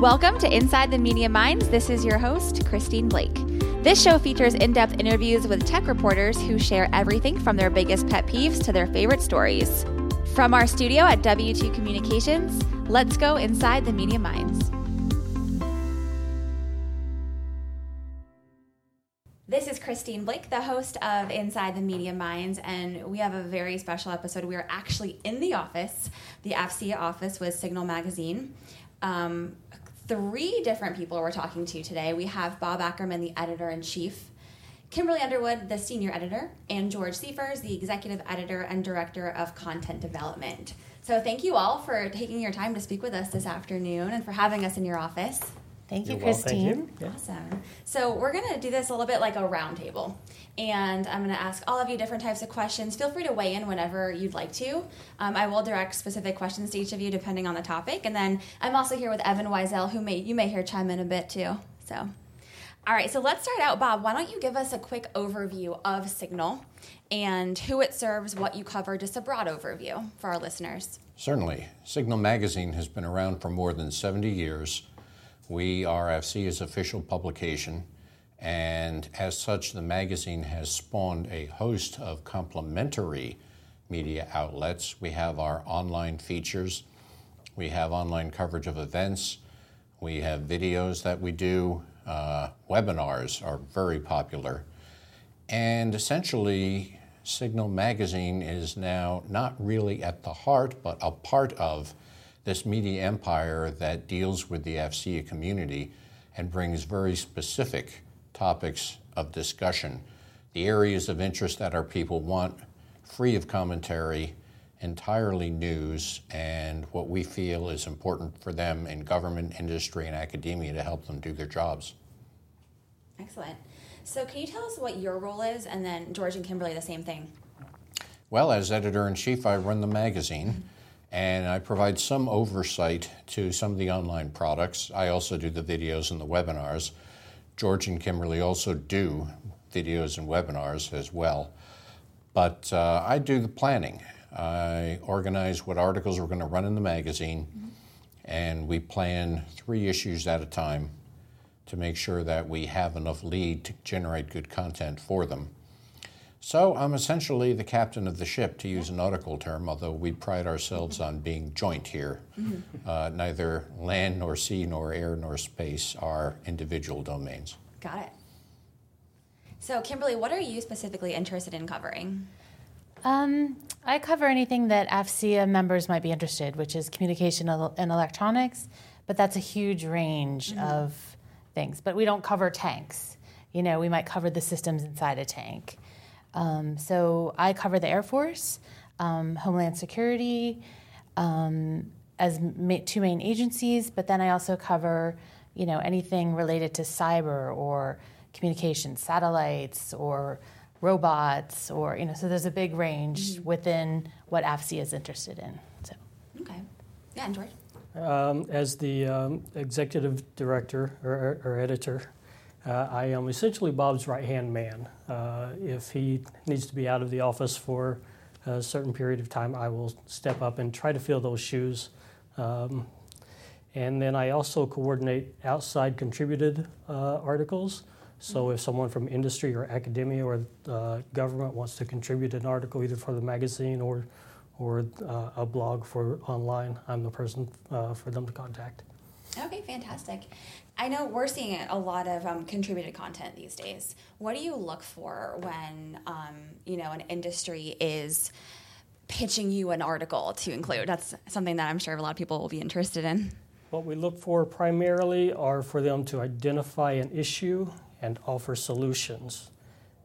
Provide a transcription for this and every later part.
Welcome to Inside the Media Minds. This is your host, Christine Blake. This show features in depth interviews with tech reporters who share everything from their biggest pet peeves to their favorite stories. From our studio at W2 Communications, let's go inside the media minds. This is Christine Blake, the host of Inside the Media Minds, and we have a very special episode. We are actually in the office, the AFCEA office with Signal Magazine. Um, three different people we're talking to today. We have Bob Ackerman, the editor in chief, Kimberly Underwood, the senior editor, and George Seffers, the executive editor and director of content development. So, thank you all for taking your time to speak with us this afternoon and for having us in your office. Thank you, You're well, Christine. thank you. Yeah. Awesome. So we're going to do this a little bit like a roundtable. And I'm going to ask all of you different types of questions. Feel free to weigh in whenever you'd like to. Um, I will direct specific questions to each of you depending on the topic. And then I'm also here with Evan Wiesel, who may you may hear chime in a bit too. So, all right. So let's start out, Bob. Why don't you give us a quick overview of Signal and who it serves, what you cover, just a broad overview for our listeners. Certainly. Signal Magazine has been around for more than 70 years. We are AFCEA's official publication, and as such, the magazine has spawned a host of complementary media outlets. We have our online features, we have online coverage of events, we have videos that we do, uh, webinars are very popular. And essentially, Signal Magazine is now not really at the heart, but a part of this media empire that deals with the AFCEA community and brings very specific topics of discussion. The areas of interest that our people want, free of commentary, entirely news, and what we feel is important for them in government, industry, and academia to help them do their jobs. Excellent. So, can you tell us what your role is? And then George and Kimberly, the same thing. Well, as editor in chief, I run the magazine and I provide some oversight to some of the online products. I also do the videos and the webinars. George and Kimberly also do videos and webinars as well. But uh, I do the planning. I organize what articles we're going to run in the magazine, and we plan three issues at a time to make sure that we have enough lead to generate good content for them. So I'm essentially the captain of the ship, to use a nautical term, although we pride ourselves on being joint here. Uh, neither land nor sea nor air nor space are individual domains. Got it. So, Kimberly, what are you specifically interested in covering? Um, I cover anything that AFCEA members might be interested, which is communication and electronics, but that's a huge range of things. But we don't cover tanks. You know, we might cover the systems inside a tank. Um, so I cover the Air Force, um, Homeland Security, um, as ma- two main agencies, but then I also cover, you know, anything related to cyber or communication, satellites or robots, or you know, so there's a big range within what AFCEA is interested in. So Okay. Yeah, and George? Um, as the um, executive director or, or editor, uh, I am essentially Bob's right hand man. Uh, if he needs to be out of the office for a certain period of time, I will step up and try to fill those shoes. Um, and then I also coordinate outside contributed uh, articles. So if someone from industry or academia or uh, government wants to contribute an article either for the magazine or or uh, a blog for online, I'm the person uh, for them to contact. Okay, fantastic. I know we're seeing a lot of um, contributed content these days. What do you look for when um, you know an industry is pitching you an article to include? That's something that I'm sure a lot of people will be interested in. What we look for primarily are for them to identify an issue and offer solutions.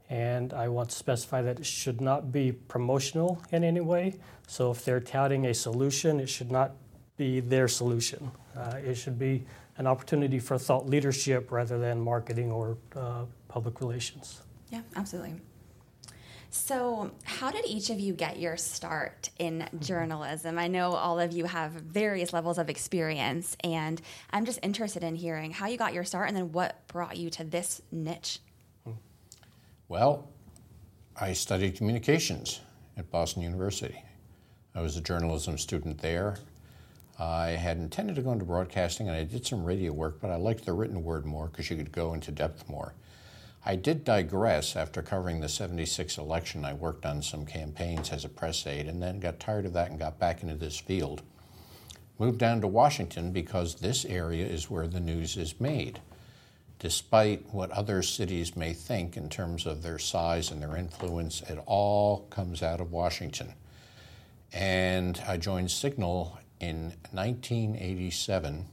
And I want to specify that it should not be promotional in any way. So if they're touting a solution, it should not be their solution. Uh, it should be an opportunity for thought leadership rather than marketing or uh, public relations. Yeah, absolutely. So, how did each of you get your start in journalism? I know all of you have various levels of experience, and I'm just interested in hearing how you got your start and then what brought you to this niche. Well, I studied communications at Boston University. I was a journalism student there. I had intended to go into broadcasting and I did some radio work, but I liked the written word more because you could go into depth more. I did digress after covering the 76 election. I worked on some campaigns as a press aide and then got tired of that and got back into this field. Moved down to Washington because this area is where the news is made. Despite what other cities may think in terms of their size and their influence, it all comes out of Washington. And I joined Signal in 1987,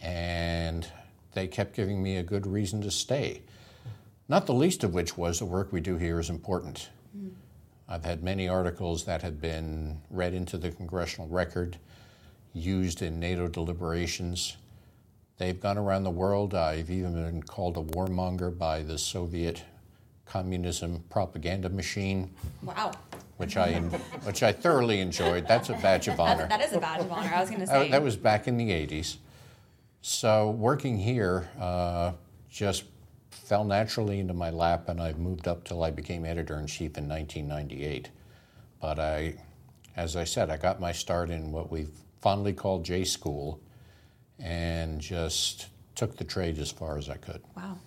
and they kept giving me a good reason to stay. Not the least of which was the work we do here is important. Mm. I've had many articles that have been read into the congressional record, used in NATO deliberations. They've gone around the world. I've even been called a warmonger by the Soviet communism propaganda machine. Wow which I which I thoroughly enjoyed. That's a badge of honor. That's, that is a badge of honor. I was going to say that, that, was back in the '80s. So working here uh, just fell naturally into my lap, and I've moved up till I became editor in chief in 1998. But I, as I said, I got my start in what we fondly call J School, and just took the trade as far as I could. Wow.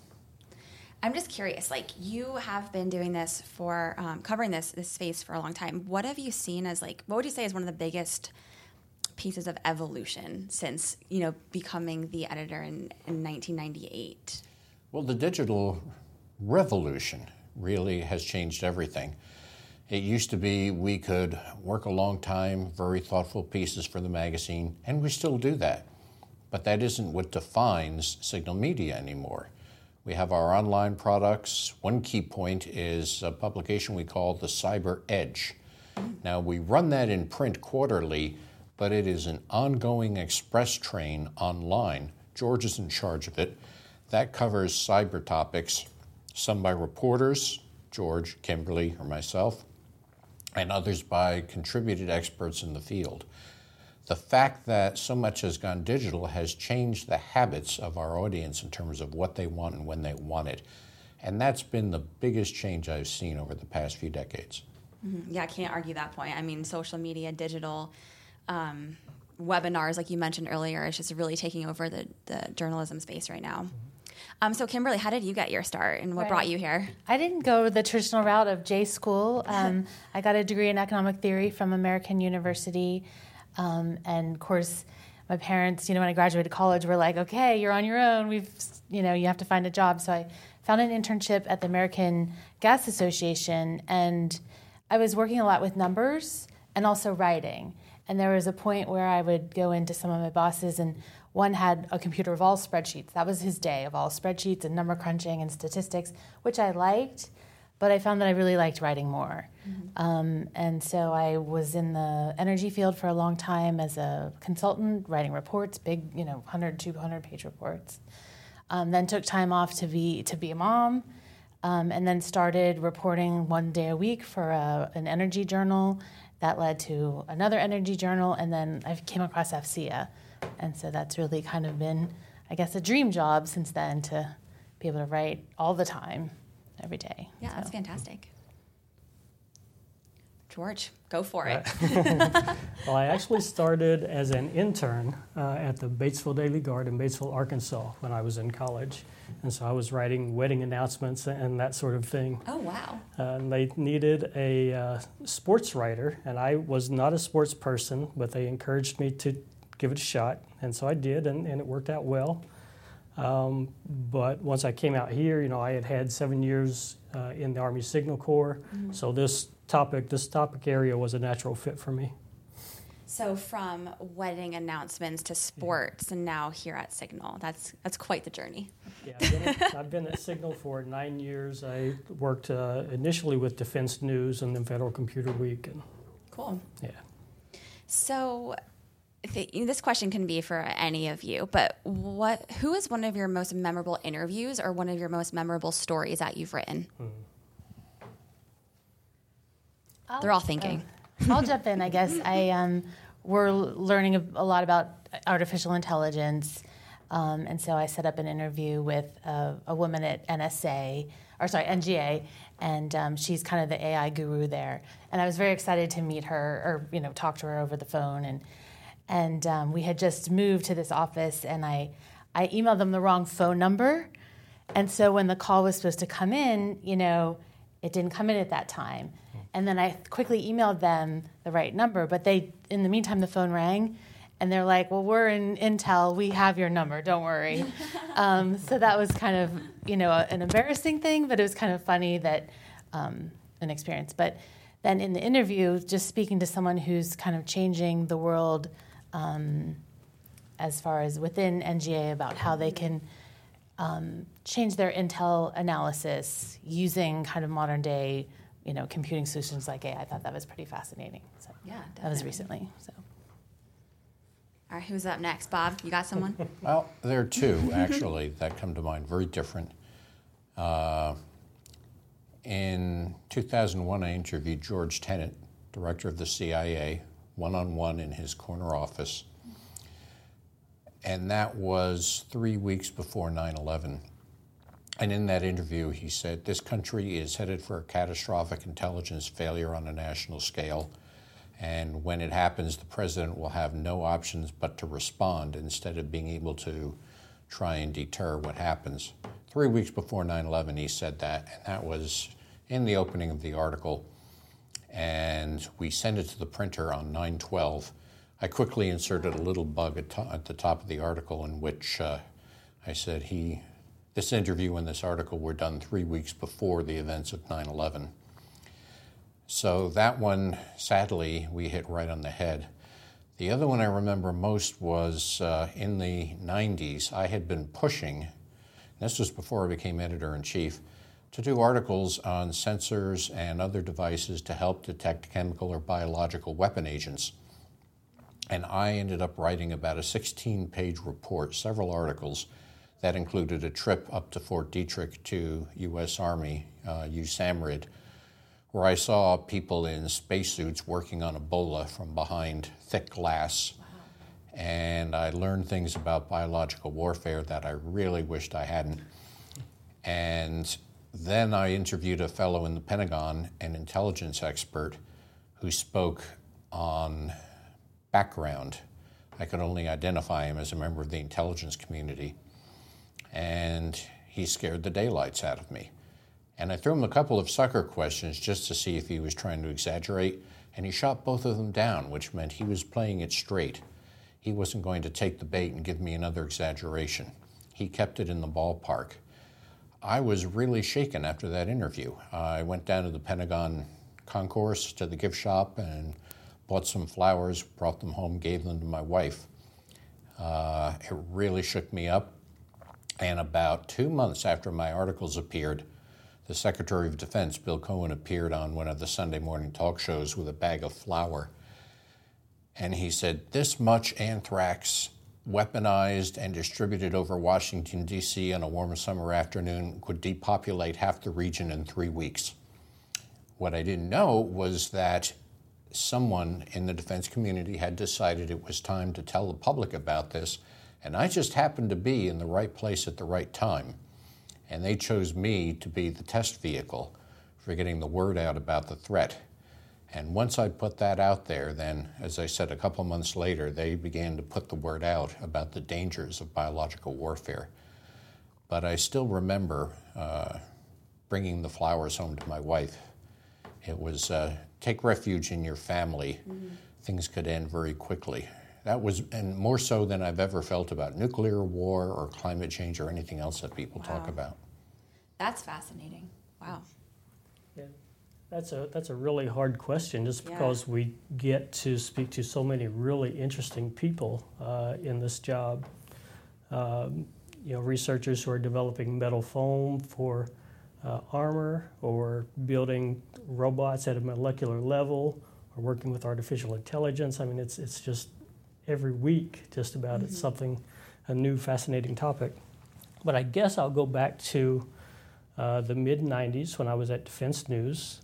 I'm just curious. Like you have been doing this for um, covering this this space for a long time. What have you seen as like? What would you say is one of the biggest pieces of evolution since you know becoming the editor in, in 1998? Well, the digital revolution really has changed everything. It used to be we could work a long time, very thoughtful pieces for the magazine, and we still do that. But that isn't what defines Signal Media anymore. We have our online products. One key point is a publication we call the Cyber Edge. Now, we run that in print quarterly, but it is an ongoing express train online. George is in charge of it. That covers cyber topics, some by reporters, George, Kimberly, or myself, and others by contributed experts in the field the fact that so much has gone digital has changed the habits of our audience in terms of what they want and when they want it. And that's been the biggest change I've seen over the past few decades. Mm-hmm. Yeah, I can't argue that point. I mean, social media, digital, um, webinars, like you mentioned earlier, is just really taking over the, the journalism space right now. Mm-hmm. Um, so, Kimberly, how did you get your start and what right. brought you here? I didn't go the traditional route of J school. Um, I got a degree in economic theory from American University. Um, and of course, my parents, you know, when I graduated college, were like, okay, you're on your own. We've, you know, you have to find a job. So I found an internship at the American Gas Association, and I was working a lot with numbers and also writing. And there was a point where I would go into some of my bosses, and one had a computer of all spreadsheets. That was his day of all spreadsheets and number crunching and statistics, which I liked but I found that I really liked writing more. Mm-hmm. Um, and so I was in the energy field for a long time as a consultant, writing reports, big, you know, 100, 200 page reports. Um, then took time off to be to be a mom, um, and then started reporting one day a week for a, an energy journal. That led to another energy journal, and then I came across AFCEA, and so that's really kind of been, I guess, a dream job since then to be able to write all the time every day. Yeah, so. that's fantastic. George, go for it. well, I actually started as an intern uh, at the Batesville Daily Guard in Batesville, Arkansas, when I was in college. And so I was writing wedding announcements and that sort of thing. Oh, wow. Uh, and they needed a uh, sports writer, and I was not a sports person, but they encouraged me to give it a shot. And so I did, and, and it worked out well. Um, but once I came out here, you know, I had had seven years uh, in the Army Signal Corps, mm-hmm. so this topic, this topic area was a natural fit for me. So from wedding announcements to sports, yeah. and now here at Signal, that's that's quite the journey. Yeah, I've been, at, I've been at Signal for nine years. I worked uh, initially with Defense News and then Federal Computer Week. And, cool. Yeah. So this question can be for any of you, but what who is one of your most memorable interviews or one of your most memorable stories that you've written? Hmm. They're all thinking. Uh, I'll jump in, I guess. I um, we're learning a, lot about artificial intelligence, um, and so I set up an interview with a, a woman at NSA, or sorry, NGA, and um, she's kind of the AI guru there. And I was very excited to meet her, or you know, talk to her over the phone and and um, we had just moved to this office, and I I emailed them the wrong phone number, and so when the call was supposed to come in, you know, it didn't come in at that time. And then I quickly emailed them the right number, but they, in the meantime, the phone rang, and they're like, "Well, we're in Intel. We have your number. Don't worry." um, so that was kind of, you know, an embarrassing thing, but it was kind of funny that um, an experience. But then in the interview, just speaking to someone who's kind of changing the world um, as far as within NGA about how they can um, change their Intel analysis using kind of modern day you know, computing solutions like AI. I thought that was pretty fascinating. So Yeah, that was recently. So All right, who's up next? Bob, you got someone? Well, there are two actually that come to mind, very different. Uh, in 2001, I interviewed George Tenet, director of the CIA, one on one in his corner office. And that was three weeks before 9 11. And in that interview, he said, This country is headed for a catastrophic intelligence failure on a national scale. And when it happens, the president will have no options but to respond instead of being able to try and deter what happens. Three weeks before 9 11, he said that, and that was in the opening of the article. And we sent it to the printer on 9 12. I quickly inserted a little bug at, to- at the top of the article in which uh, I said he, this interview and this article were done three weeks before the events of 9 11. So that one, sadly, we hit right on the head. The other one I remember most was uh, in the 90s. I had been pushing, this was before I became editor in chief, to do articles on sensors and other devices to help detect chemical or biological weapon agents. And I ended up writing about a 16 page report, several articles that included a trip up to Fort Detrick to U.S. Army, uh, USAMRIID, where I saw people in spacesuits working on Ebola from behind thick glass. And I learned things about biological warfare that I really wished I hadn't. And then I interviewed a fellow in the Pentagon, an intelligence expert, who spoke on background. I could only identify him as a member of the intelligence community. And he scared the daylights out of me. And I threw him a couple of sucker questions just to see if he was trying to exaggerate, and he shot both of them down, which meant he was playing it straight. He wasn't going to take the bait and give me another exaggeration. He kept it in the ballpark. I was really shaken after that interview. I went down to the Pentagon concourse to the gift shop and bought some flowers, brought them home, gave them to my wife. Uh, it really shook me up. And about two months after my articles appeared, the Secretary of Defense, Bill Cohen, appeared on one of the Sunday morning talk shows with a bag of flour. And he said, This much anthrax weaponized and distributed over Washington, D.C. on a warm summer afternoon could depopulate half the region in three weeks. What I didn't know was that someone in the defense community had decided it was time to tell the public about this, and I just happened to be in the right place at the right time. And they chose me to be the test vehicle for getting the word out about the threat. And once I put that out there, then, as I said, a couple months later, they began to put the word out about the dangers of biological warfare. But I still remember uh, bringing the flowers home to my wife. It was uh, take refuge in your family. Things could end very quickly. That was, and more so than I've ever felt about nuclear war or climate change or anything else that people talk about. That's fascinating. Wow. Yeah, that's a that's a really hard question, just Yeah. because we get to speak to so many really interesting people uh, in this job. Um, you know, researchers who are developing metal foam for uh, armor, or building robots at a molecular level, or working with artificial intelligence. I mean, it's it's just every week, just about it's something a new fascinating topic. But I guess I'll go back to uh, the mid 90s when I was at Defense News.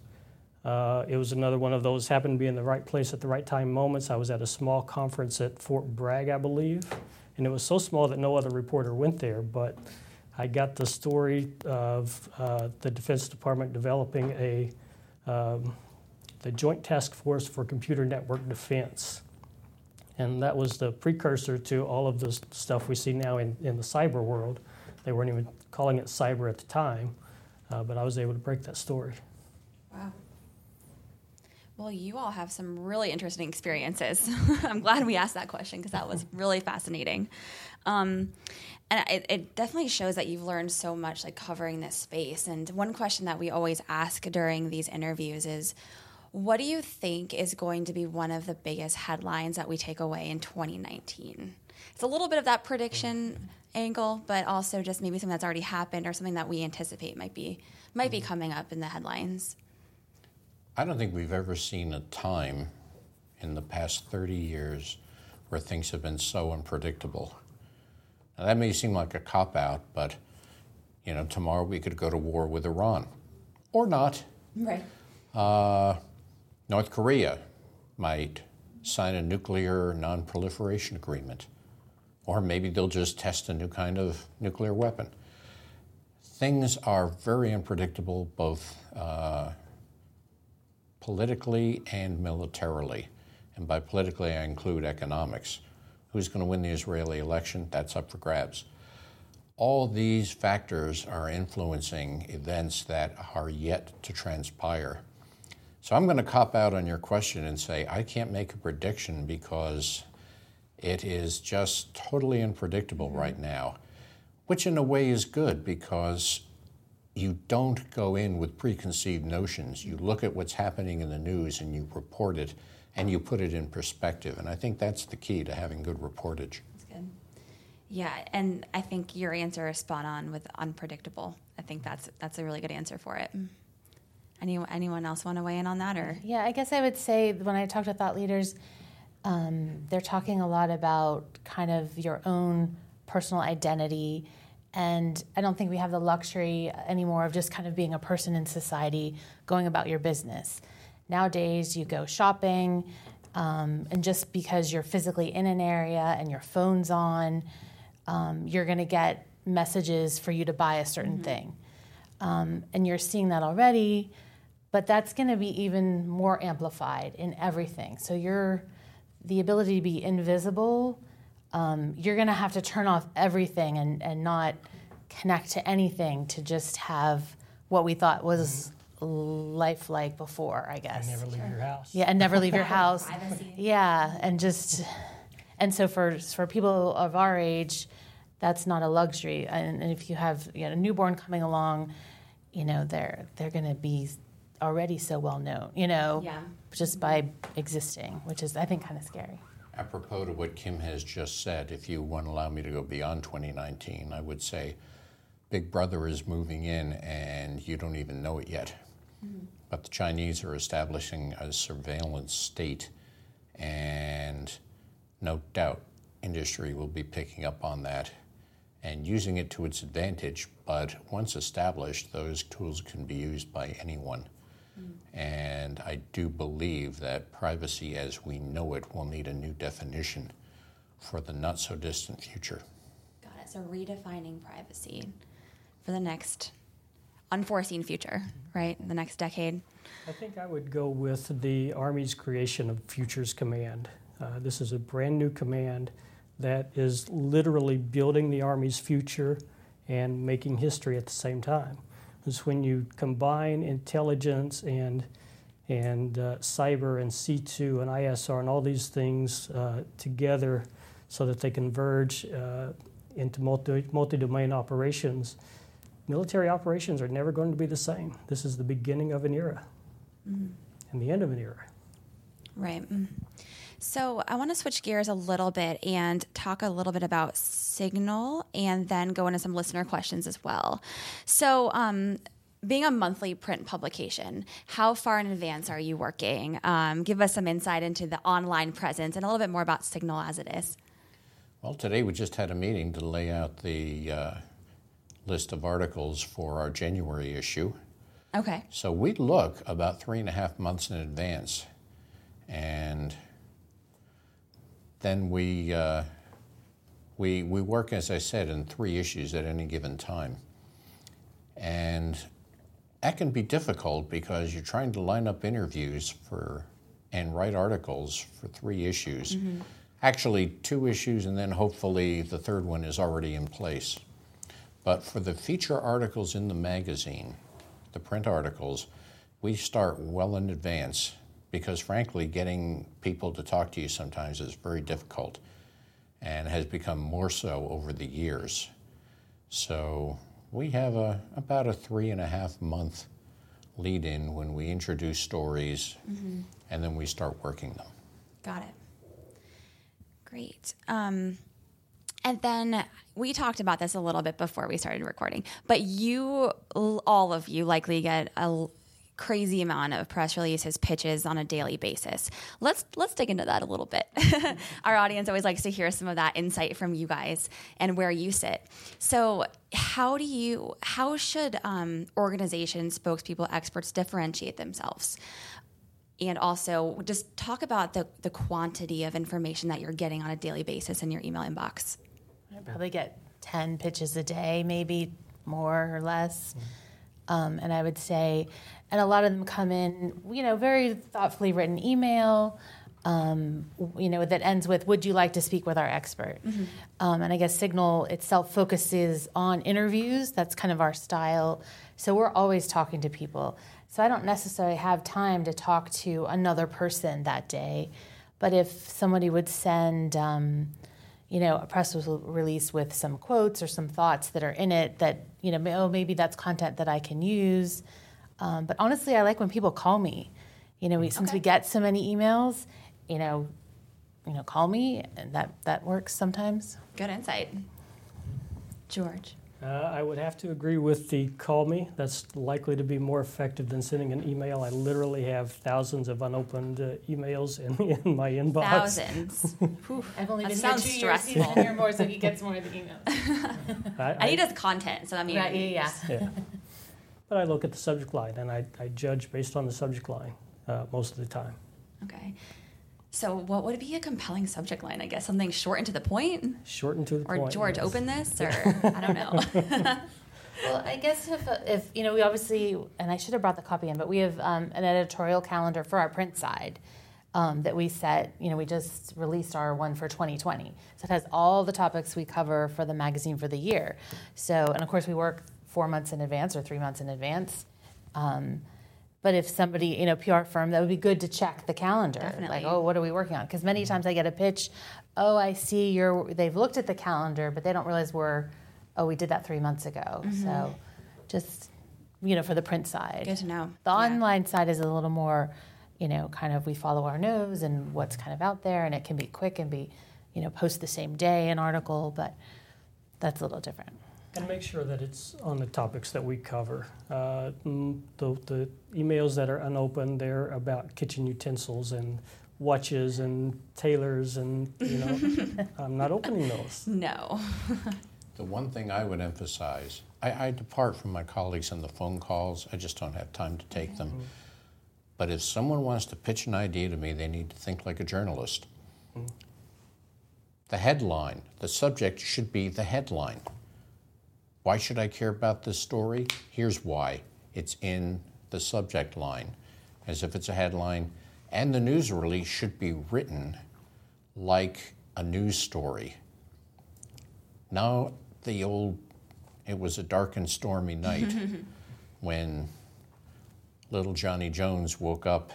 Uh, it was another one of those happened to be in the right place at the right time moments. I was at a small conference at Fort Bragg, I believe, and it was so small that no other reporter went there. But I got the story of uh, the Defense Department developing a um, the Joint Task Force for Computer Network Defense, And that was the precursor to all of the stuff we see now in, in the cyber world. They weren't even calling it cyber at the time, uh, but I was able to break that story. Wow. Well, you all have some really interesting experiences. I'm glad we asked that question because that was really fascinating. Um, and it, it, definitely shows that you've learned so much like covering this space. And one question that we always ask during these interviews is what do you think is going to be one of the biggest headlines that we take away in 2019? It's a little bit of that prediction angle, but also just maybe something that's already happened or something that we anticipate might be might be coming up in the headlines. I don't think we've ever seen a time in the past 30 years where things have been so unpredictable. Now, that may seem like a cop out, but you know, tomorrow we could go to war with Iran, or not. Right. Uh, North Korea might sign a nuclear non-proliferation agreement, or maybe they'll just test a new kind of nuclear weapon. Things are very unpredictable, both. Uh, politically and militarily. And by politically, I include economics. Who's going to win the Israeli election? That's up for grabs. All these factors are influencing events that are yet to transpire. So I'm going to cop out on your question and say I can't make a prediction because it is just totally unpredictable mm-hmm. right now, which in a way is good because you don't go in with preconceived notions. You look at what's happening in the news and you report it and you put it in perspective. And I think that's the key to having good reportage. That's good. Yeah, and I think your answer is spot on with unpredictable. I think that's that's a really good answer for it. Anyone anyone else want to weigh in on that or? Yeah, I guess I would say when I talk to thought leaders, um, they're talking a lot about kind of your own personal identity and I don't think we have the luxury anymore of just kind of being a person in society going about your business. Nowadays, you go shopping, um, and just because you're physically in an area and your phone's on, um, you're going to get messages for you to buy a certain mm-hmm. thing. Um, and you're seeing that already, but that's going to be even more amplified in everything. So, you're the ability to be invisible um, you're going to have to turn off everything and, and not connect to anything to just have what we thought was mm-hmm. lifelike before, I guess. And never leave sure. your house. Yeah, and never leave your house. yeah, and just and so for for people of our age, that's not a luxury. And, and if you have you know, a newborn coming along, you know they're they're going to be already so well known, you know, yeah. just by existing, which is I think kind of scary. Apropos to what Kim has just said, if you want to allow me to go beyond 2019, I would say Big Brother is moving in and you don't even know it yet. Mm-hmm. But the Chinese are establishing a surveillance state, and no doubt industry will be picking up on that and using it to its advantage. But once established, those tools can be used by anyone. And I do believe that privacy as we know it will need a new definition for the not so distant future. Got it. So redefining privacy for the next unforeseen future, right? The next decade. I think I would go with the Army's creation of Futures Command. Uh, this is a brand new command that is literally building the Army's future and making history at the same time is when you combine intelligence and and uh, cyber and C2 and ISR and all these things uh, together so that they converge uh, into multi, multi-domain operations. Military operations are never going to be the same. This is the beginning of an era mm-hmm. and the end of an era. Right. So I want to switch gears a little bit and talk a little bit about Signal and then go into some listener questions as well. So, um, being a monthly print publication, how far in advance are you working? Um, give us some insight into the online presence and a little bit more about Signal as it is. Well, today we just had a meeting to lay out the uh, list of articles for our January issue. Okay. So we look about three and a half months in advance. And then we, uh, we, we work, as I said, in three issues at any given time. And that can be difficult because you're trying to line up interviews for and write articles for three issues. Mm-hmm. Actually, two issues, and then hopefully the third one is already in place. But for the feature articles in the magazine, the print articles, we start well in advance because, frankly, getting people to talk to you sometimes is very difficult and has become more so over the years. So we have a, about a three and a half month lead in when we introduce stories and then we start working them. Got it. Great. Um, and then we talked about this a little bit before we started recording, but you, all of you, likely get a crazy amount of press releases, pitches on a daily basis. Let's let's dig into that a little bit. Our audience always likes to hear some of that insight from you guys and where you sit. So, how do you? How should um, organizations, spokespeople, experts differentiate themselves? and also just talk about the, the quantity of information that you're getting on a daily basis in your email inbox. I probably get 10 pitches a day, maybe more or less. Um, and I would say, and a lot of them come in, you know, very thoughtfully written email, um, you know, that ends with, would you like to speak with our expert? Um, and I guess Signal itself focuses on interviews. That's kind of our style. So we're always talking to people. So I don't necessarily have time to talk to another person that day. But if somebody would send, um, you know, a press release with some quotes or some thoughts that are in it that, you know, oh, maybe that's content that I can use. Um, but honestly, I like when people call me. You know, we, since we get so many emails, you know, you know, call me, and that that works sometimes. Good insight. George. Uh, I would have to agree with the call me. That's likely to be more effective than sending an email. I literally have thousands of unopened uh, emails in, in my inbox. Thousands. I've only That been sounds here two years. He's stressful. been here more, so he gets more of the emails. I, I need his content, so I mean, Right, yeah, yeah. yeah. But I look at the subject line and I, I judge based on the subject line uh, most of the time. Okay. So, what would be a compelling subject line? I guess something short and to the point, Short and to the or point. Or George, yes. open this, or I don't know. Well, I guess if, if you know, we obviously, and I should have brought the copy in, but we have um, an editorial calendar for our print side um, that we set. You know, we just released our one for 2020, so it has all the topics we cover for the magazine for the year. So, and of course, we work four months in advance or three months in advance. Um, but if somebody, you know, PR firm, that would be good to check the calendar. Definitely. Like, oh, what are we working on? Because many times I get a pitch, oh, I see you're. They've looked at the calendar, but they don't realize we're. Oh, we did that three months ago. So, just you know, for the print side. Good to know. The Yeah. online side is a little more, you know, kind of we follow our nose and what's kind of out there, and it can be quick and be, you know, post the same day an article, but that's a little different. And make sure that it's on the topics that we cover. Uh, mm, the, the emails that are unopened, they're about kitchen utensils and watches and tailors, and you know, I'm not opening those. No. The one thing I would emphasize, I, I depart from my colleagues on the phone calls. I just don't have time to take them. But if someone wants to pitch an idea to me, they need to think like a journalist. The headline, the subject should be the headline. Why should I care about this story? Here's why it's in the subject line, as if it's a headline. And the news release should be written like a news story. Now, the old, it was a dark and stormy night when little Johnny Jones woke up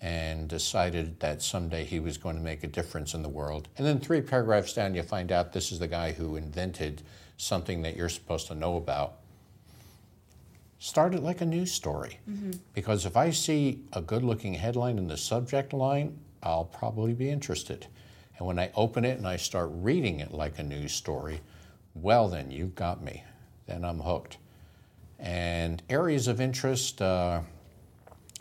and decided that someday he was going to make a difference in the world. And then three paragraphs down, you find out this is the guy who invented something that you're supposed to know about. Start it like a news story. Because if I see a good looking headline in the subject line, I'll probably be interested. And when I open it and I start reading it like a news story, well, then you've got me. Then I'm hooked. And areas of interest, uh,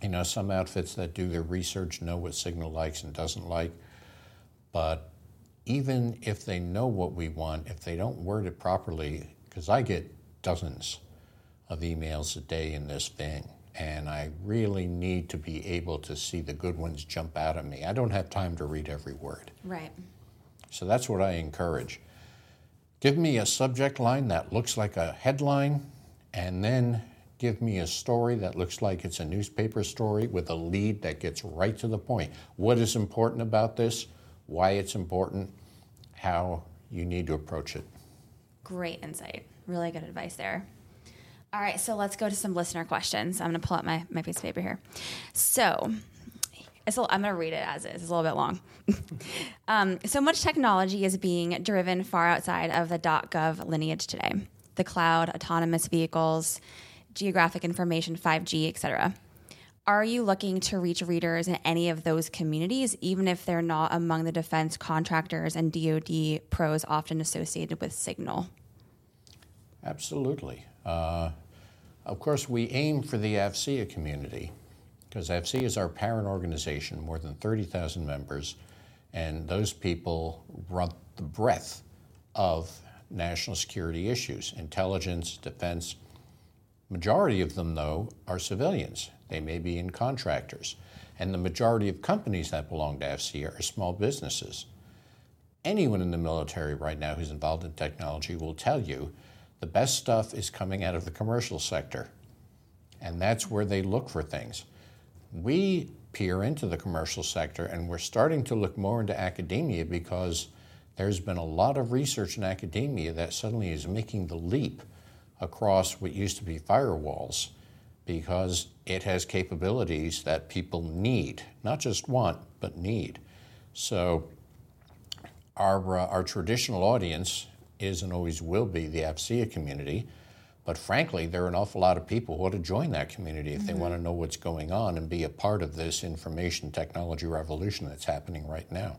you know, some outfits that do their research know what Signal likes and doesn't like. But even if they know what we want, if they don't word it properly, because I get dozens of emails a day in this thing, and I really need to be able to see the good ones jump out at me. I don't have time to read every word. Right. So that's what I encourage. Give me a subject line that looks like a headline, and then give me a story that looks like it's a newspaper story with a lead that gets right to the point. What is important about this? why it's important, how you need to approach it. Great insight. Really good advice there. All right, so let's go to some listener questions. I'm going to pull up my, my piece of paper here. So, it's a, I'm going to read it as is. It's a little bit long. um, so much technology is being driven far outside of the .gov lineage today. The cloud, autonomous vehicles, geographic information, 5G, etc. Are you looking to reach readers in any of those communities, even if they're not among the defense contractors and DoD pros often associated with Signal? Absolutely. Uh, of course, we aim for the AFCEA community because AFCEA is our parent organization, more than 30,000 members, and those people run the breadth of national security issues intelligence, defense. Majority of them, though, are civilians. They may be in contractors. And the majority of companies that belong to AFCEA are small businesses. Anyone in the military right now who's involved in technology will tell you the best stuff is coming out of the commercial sector. And that's where they look for things. We peer into the commercial sector and we're starting to look more into academia because there's been a lot of research in academia that suddenly is making the leap across what used to be firewalls because it has capabilities that people need, not just want, but need. So, our, uh, our traditional audience is and always will be the AFCEA community. But frankly, there are an awful lot of people who want to join that community if mm-hmm. they want to know what's going on and be a part of this information technology revolution that's happening right now.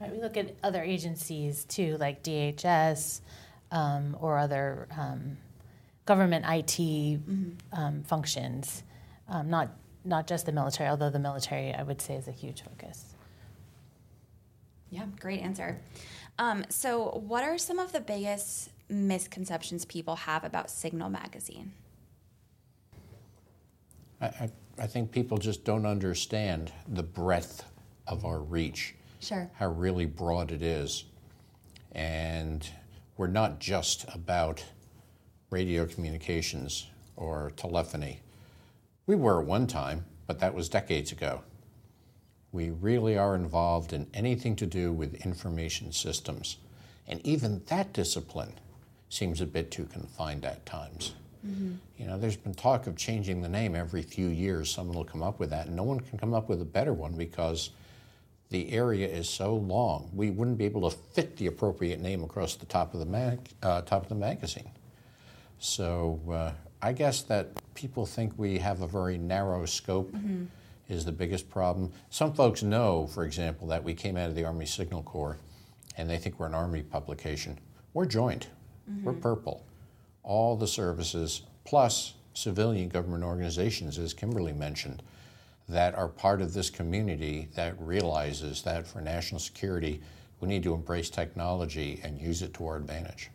Right, we look at other agencies too, like DHS um, or other um, government IT mm-hmm. um, functions, um, not not just the military. Although the military, I would say, is a huge focus. Yeah, great answer. Um, so, what are some of the biggest misconceptions people have about Signal Magazine? I, I, I think people just don't understand the breadth of our reach. Sure. How really broad it is. And we're not just about radio communications or telephony. We were at one time, but that was decades ago. We really are involved in anything to do with information systems. And even that discipline seems a bit too confined at times. Mm-hmm. You know, there's been talk of changing the name every few years. Someone will come up with that, and no one can come up with a better one because the area is so long. We wouldn't be able to fit the appropriate name across the top of the mag- uh, top of the magazine. So uh, I guess that people think we have a very narrow scope mm-hmm. is the biggest problem. Some folks know, for example, that we came out of the Army Signal Corps and they think we're an Army publication. We're joint, mm-hmm. we're purple. All the services, plus civilian government organizations, as Kimberly mentioned, that are part of this community that realizes that for national security, we need to embrace technology and use it to our advantage.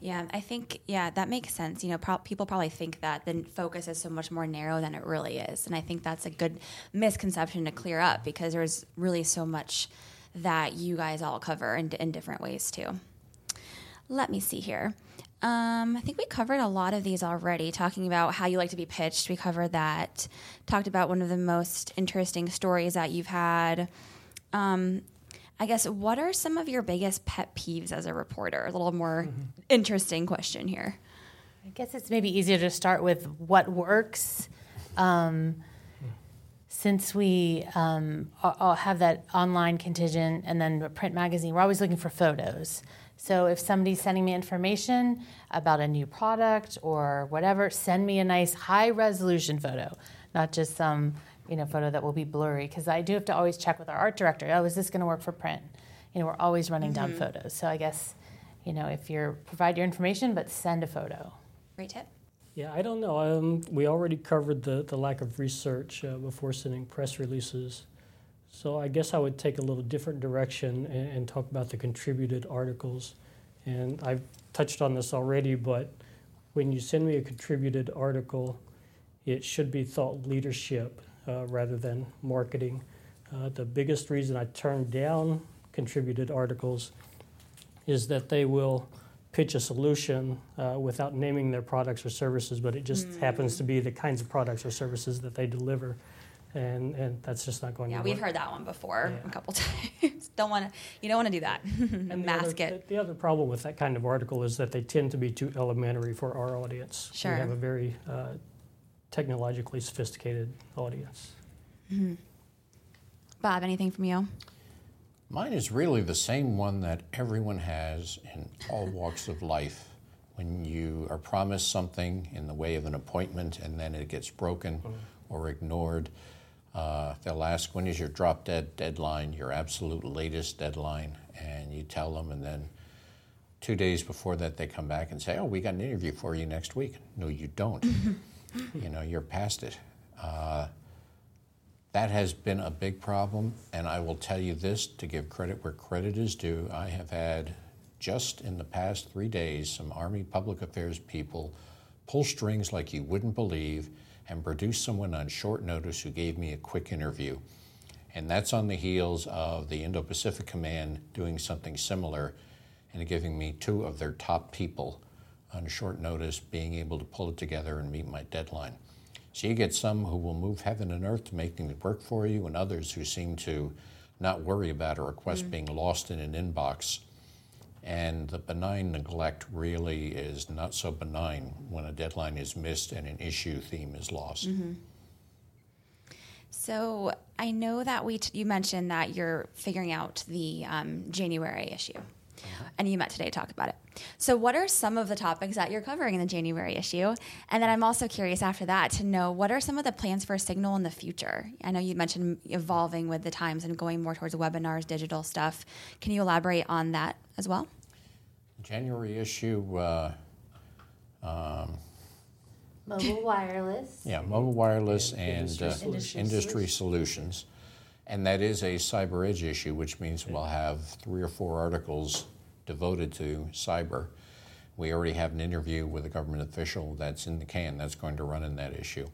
Yeah, I think yeah that makes sense. You know, pro- people probably think that the focus is so much more narrow than it really is, and I think that's a good misconception to clear up because there's really so much that you guys all cover in, in different ways too. Let me see here. Um, I think we covered a lot of these already, talking about how you like to be pitched. We covered that. Talked about one of the most interesting stories that you've had. Um, I guess what are some of your biggest pet peeves as a reporter? A little more mm-hmm. interesting question here. I guess it's maybe easier to start with what works. Um, since we um, all have that online contingent and then a print magazine, we're always looking for photos. So if somebody's sending me information about a new product or whatever, send me a nice high resolution photo, not just some you know, photo that will be blurry because I do have to always check with our art director. Oh, is this going to work for print? You know, we're always running mm-hmm. down photos. So I guess, you know, if you're provide your information, but send a photo. Great tip. Yeah, I don't know. Um, we already covered the, the lack of research uh, before sending press releases. So I guess I would take a little different direction and, and talk about the contributed articles. And I've touched on this already, but when you send me a contributed article, it should be thought leadership uh, rather than marketing. Uh, the biggest reason I turn down contributed articles is that they will pitch a solution uh, without naming their products or services, but it just mm. happens to be the kinds of products or services that they deliver. And and that's just not going Yeah, to we've work. heard that one before Yeah. a couple times. don't want to. You don't want to do that. And the Mask other, it. The other problem with that kind of article is that they tend to be too elementary for our audience. Sure. We have a very uh, technologically sophisticated audience. Bob, anything from you? Mine is really the same one that everyone has in all walks of life. When you are promised something in the way of an appointment and then it gets broken or ignored, uh, they'll ask, When is your drop dead deadline, your absolute latest deadline? And you tell them, and then two days before that, they come back and say, Oh, we got an interview for you next week. No, you don't. you know, you're past it. Uh, that has been a big problem, and I will tell you this to give credit where credit is due. I have had just in the past three days some Army public affairs people pull strings like you wouldn't believe and produce someone on short notice who gave me a quick interview. And that's on the heels of the Indo Pacific Command doing something similar and giving me two of their top people on short notice being able to pull it together and meet my deadline. So you get some who will move heaven and earth to make things work for you, and others who seem to not worry about a request mm. being lost in an inbox. And the benign neglect really is not so benign when a deadline is missed and an issue theme is lost. So I know that we t- you mentioned that you're figuring out the um, January issue, and you met today to talk about it. So what are some of the topics that you're covering in the January issue? And then I'm also curious after that to know what are some of the plans for Signal in the future. I know you mentioned evolving with the times and going more towards webinars, digital stuff. Can you elaborate on that as well? January issue, uh, Mobile wireless. yeah, mobile wireless And and, industry uh, solutions. industry solutions. And that is a cyber edge issue, which means we'll have three or four articles devoted to cyber. We already have an interview with a government official that's in the can that's going to run in that issue.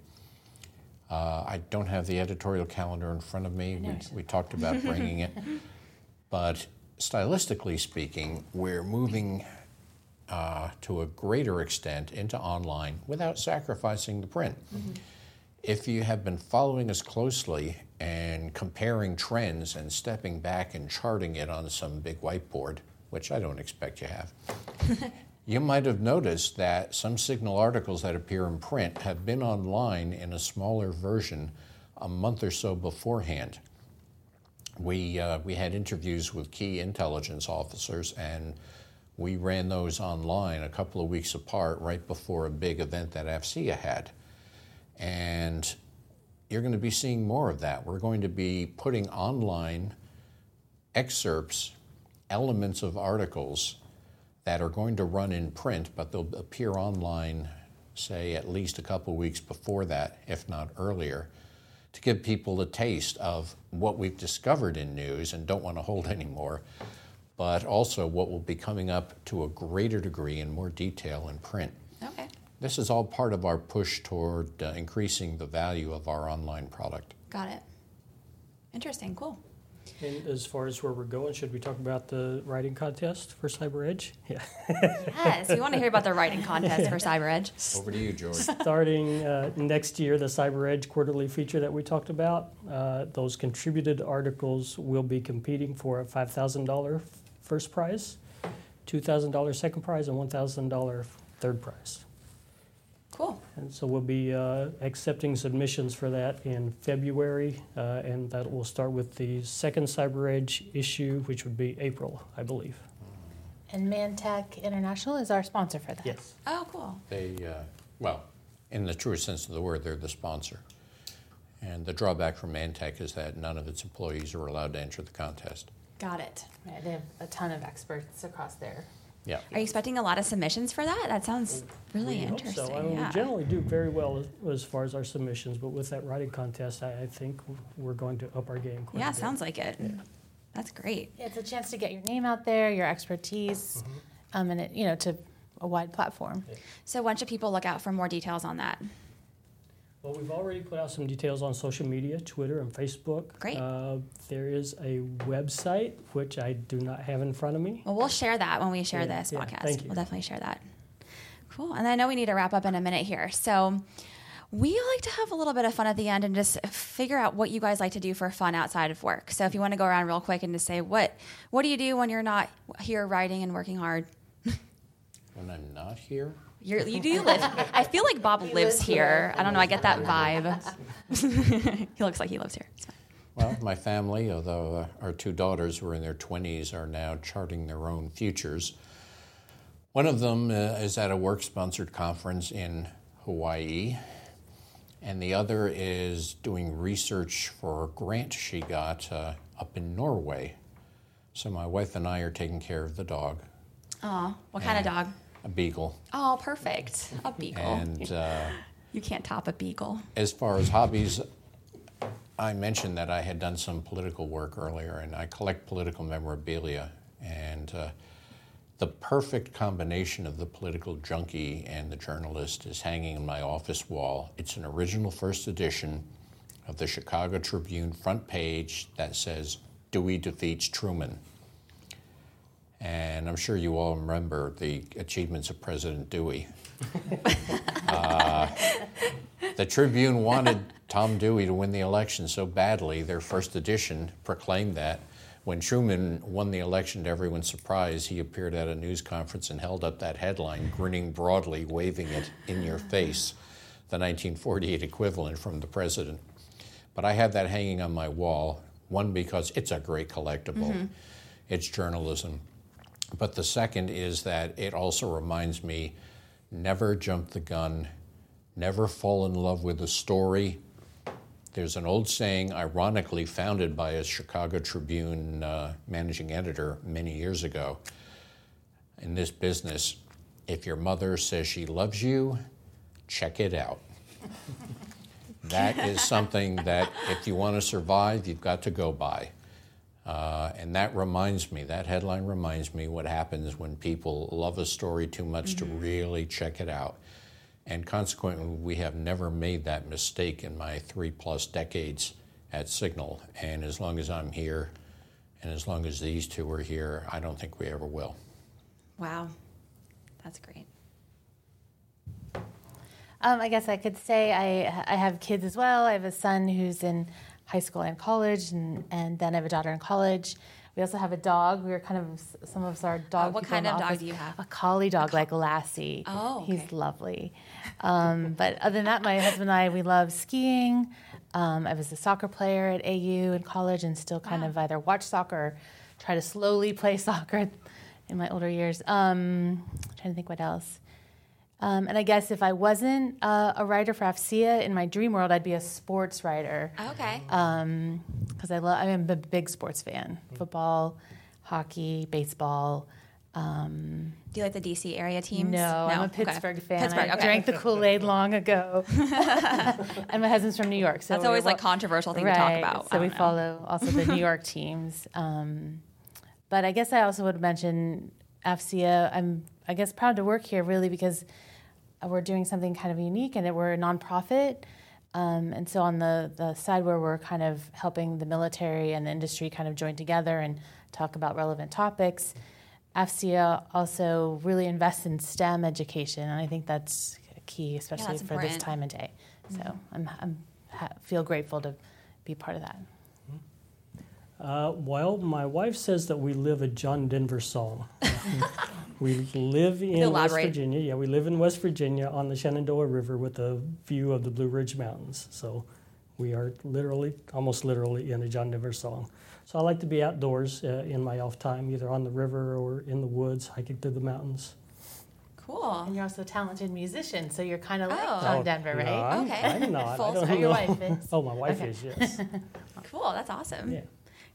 Uh, I don't have the editorial calendar in front of me. We, we talked about bringing it. But stylistically speaking, we're moving uh, to a greater extent into online without sacrificing the print. If you have been following us closely and comparing trends and stepping back and charting it on some big whiteboard, which I don't expect you have, you might have noticed that some Signal articles that appear in print have been online in a smaller version a month or so beforehand. We, uh, we had interviews with key intelligence officers, and we ran those online a couple of weeks apart right before a big event that AFCEA had. And you're going to be seeing more of that. We're going to be putting online excerpts, elements of articles that are going to run in print, but they'll appear online, say, at least a couple weeks before that, if not earlier, to give people a taste of what we've discovered in news and don't want to hold anymore, but also what will be coming up to a greater degree in more detail in print. Okay, This is all part of our push toward uh, increasing the value of our online product. got it. Interesting, cool. And as far as where we're going, should we talk about the writing contest for Cyber Edge? Yeah. Yes, we want to hear about the writing contest for Cyber Edge. Over to you, George. Starting uh, next year, the Cyber Edge quarterly feature that we talked about, uh, those contributed articles will be competing for a $5,000 first prize, $2,000 second prize, and $1,000 third prize. Cool. And so we'll be uh, accepting submissions for that in February, uh, and that will start with the second Cyber Edge issue, which would be April, I believe. And Mantech International is our sponsor for that. Yes. Oh, cool. They, uh, well, in the truest sense of the word, they're the sponsor. And the drawback for Mantech is that none of its employees are allowed to enter the contest. Got it. Right, they have a ton of experts across there. Yeah. Are you expecting a lot of submissions for that? That sounds really We hope interesting. So. I mean, yeah. we generally do very well as, as far as our submissions, but with that writing contest, I, I think we're going to up our game quite yeah, a bit. Yeah, sounds like it. That's great. Yeah, it's a chance to get your name out there, your expertise, um, and it, you know, to a wide platform. So when should people look out for more details on that? Well, we've already put out some details on social media, Twitter and Facebook. Great. Uh, there is a website, which I do not have in front of me. Well, we'll share that when we share Yeah, this yeah, podcast. thank you. We'll definitely share that. Cool. And I know we need to wrap up in a minute here. So we like to have a little bit of fun at the end and just figure out what you guys like to do for fun outside of work. So if you want to go around real quick and just say what what do you do when you're not here writing and working hard? When I'm not here, You're, you do live. I feel like Bob lives here. I don't know. I get that vibe. he looks like he lives here. Well, my family, although uh, our two daughters were in their 20s, are now charting their own futures. One of them uh, is at a work sponsored conference in Hawaii, and the other is doing research for a grant she got uh, up in Norway. So my wife and I are taking care of the dog, Oh, what kind of dog? A beagle. Oh, perfect. A beagle. And uh, you can't top a beagle. as far as hobbies, I mentioned that I had done some political work earlier, and I collect political memorabilia. And uh, the perfect combination of the political junkie and the journalist is hanging on my office wall. It's an original first edition of the Chicago Tribune front page that says, Dewey defeats Truman. And I'm sure you all remember the achievements of President Dewey. Uh, the Tribune wanted Tom Dewey to win the election so badly, their first edition proclaimed that. When Truman won the election, to everyone's surprise, he appeared at a news conference and held up that headline, grinning broadly, waving it in your face, the 1948 equivalent from the president. But I have that hanging on my wall, one, because it's a great collectible, it's journalism. But the second is that it also reminds me never jump the gun, never fall in love with a story. There's an old saying, ironically founded by a Chicago Tribune uh, managing editor many years ago. In this business, if your mother says she loves you, check it out. that is something that, if you want to survive, you've got to go by. Uh, and that reminds me, that headline reminds me what happens when people love a story too much to really check it out. And consequently, we have never made that mistake in my three plus decades at Signal. And as long as I'm here, and as long as these two are here, I don't think we ever will. Wow. That's great. Um, I guess I could say I I have kids as well. I have a son who's in high school and college, and, and then I have a daughter in college. We also have a dog. We are kind of some of us are dog. Uh, what kind of dog do you have? A collie dog, like Lassie. Oh, okay. he's lovely. Um, but other than that, my husband and I we love skiing. Um, I was a soccer player at AU in college, and still kind Wow. of either watch soccer, or try to slowly play soccer in my older years. Um, trying to think what else. Um, and I guess if I wasn't uh, a writer for AFCEA in my dream world, I'd be a sports writer Okay. because I love. I am a big sports fan: football, hockey, baseball. Um, do you like the DC area teams? no, I'm a Okay. Pittsburgh fan. Pittsburgh. I Okay. drank the Kool Aid long ago, and my husband's from New York, so That's always like controversial thing right. to talk about. So we know. follow also the New York teams. Um, but I guess I also would mention AFCEA. I'm, I guess, proud to work here really because we're doing something kind of unique and that we're a nonprofit. Um, and so on the, the side where we're kind of helping the military and the industry kind of join together and talk about relevant topics, AFCEA also really invests in STEM education. And I think that's key, especially that's for important. this time of day. So I'm, I'm ha- feel grateful to be part of that. Uh, well, my wife says that we live a John Denver song. we live in West Virginia. Yeah, we live in West Virginia on the Shenandoah River with a view of the Blue Ridge Mountains. So we are literally, almost literally, in a John Denver song. So I like to be outdoors uh, in my off time, either on the river or in the woods, hiking through the mountains. Cool. And you're also a talented musician, so you're kind of like Oh. John Denver, No, right? I'm, Okay. I'm not. Full I don't circle. Your wife is. Oh, my wife Okay. is, yes. Cool. That's awesome. Yeah.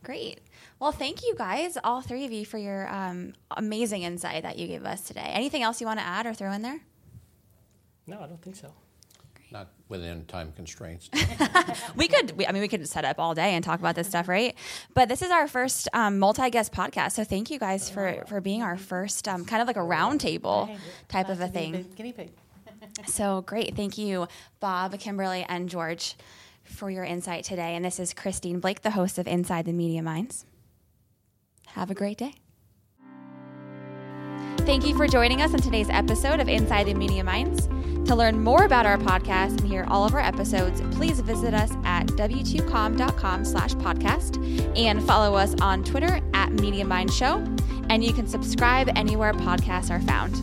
Great. Well, thank you guys, all three of you, for your um, amazing insight that you gave us today. Anything else you want to add or throw in there? No, I don't think so. Not within time constraints. We could, we, I mean, we could set up all day and talk about this stuff, right? But this is our first um, multi-guest podcast, so thank you guys for for being our first um, kind of like a roundtable Right. type of a Nice to be thing. Guinea pig. So great. Thank you, Bob, Kimberly, and George, for your insight today. And this is Christine Blake, the host of Inside the Media Minds. Have a great day. Thank you for joining us on today's episode of Inside the Media Minds. To learn more about our podcast and hear all of our episodes, please visit us at w2com.com slash podcast and follow us on Twitter at Media Mind Show. And you can subscribe anywhere podcasts are found.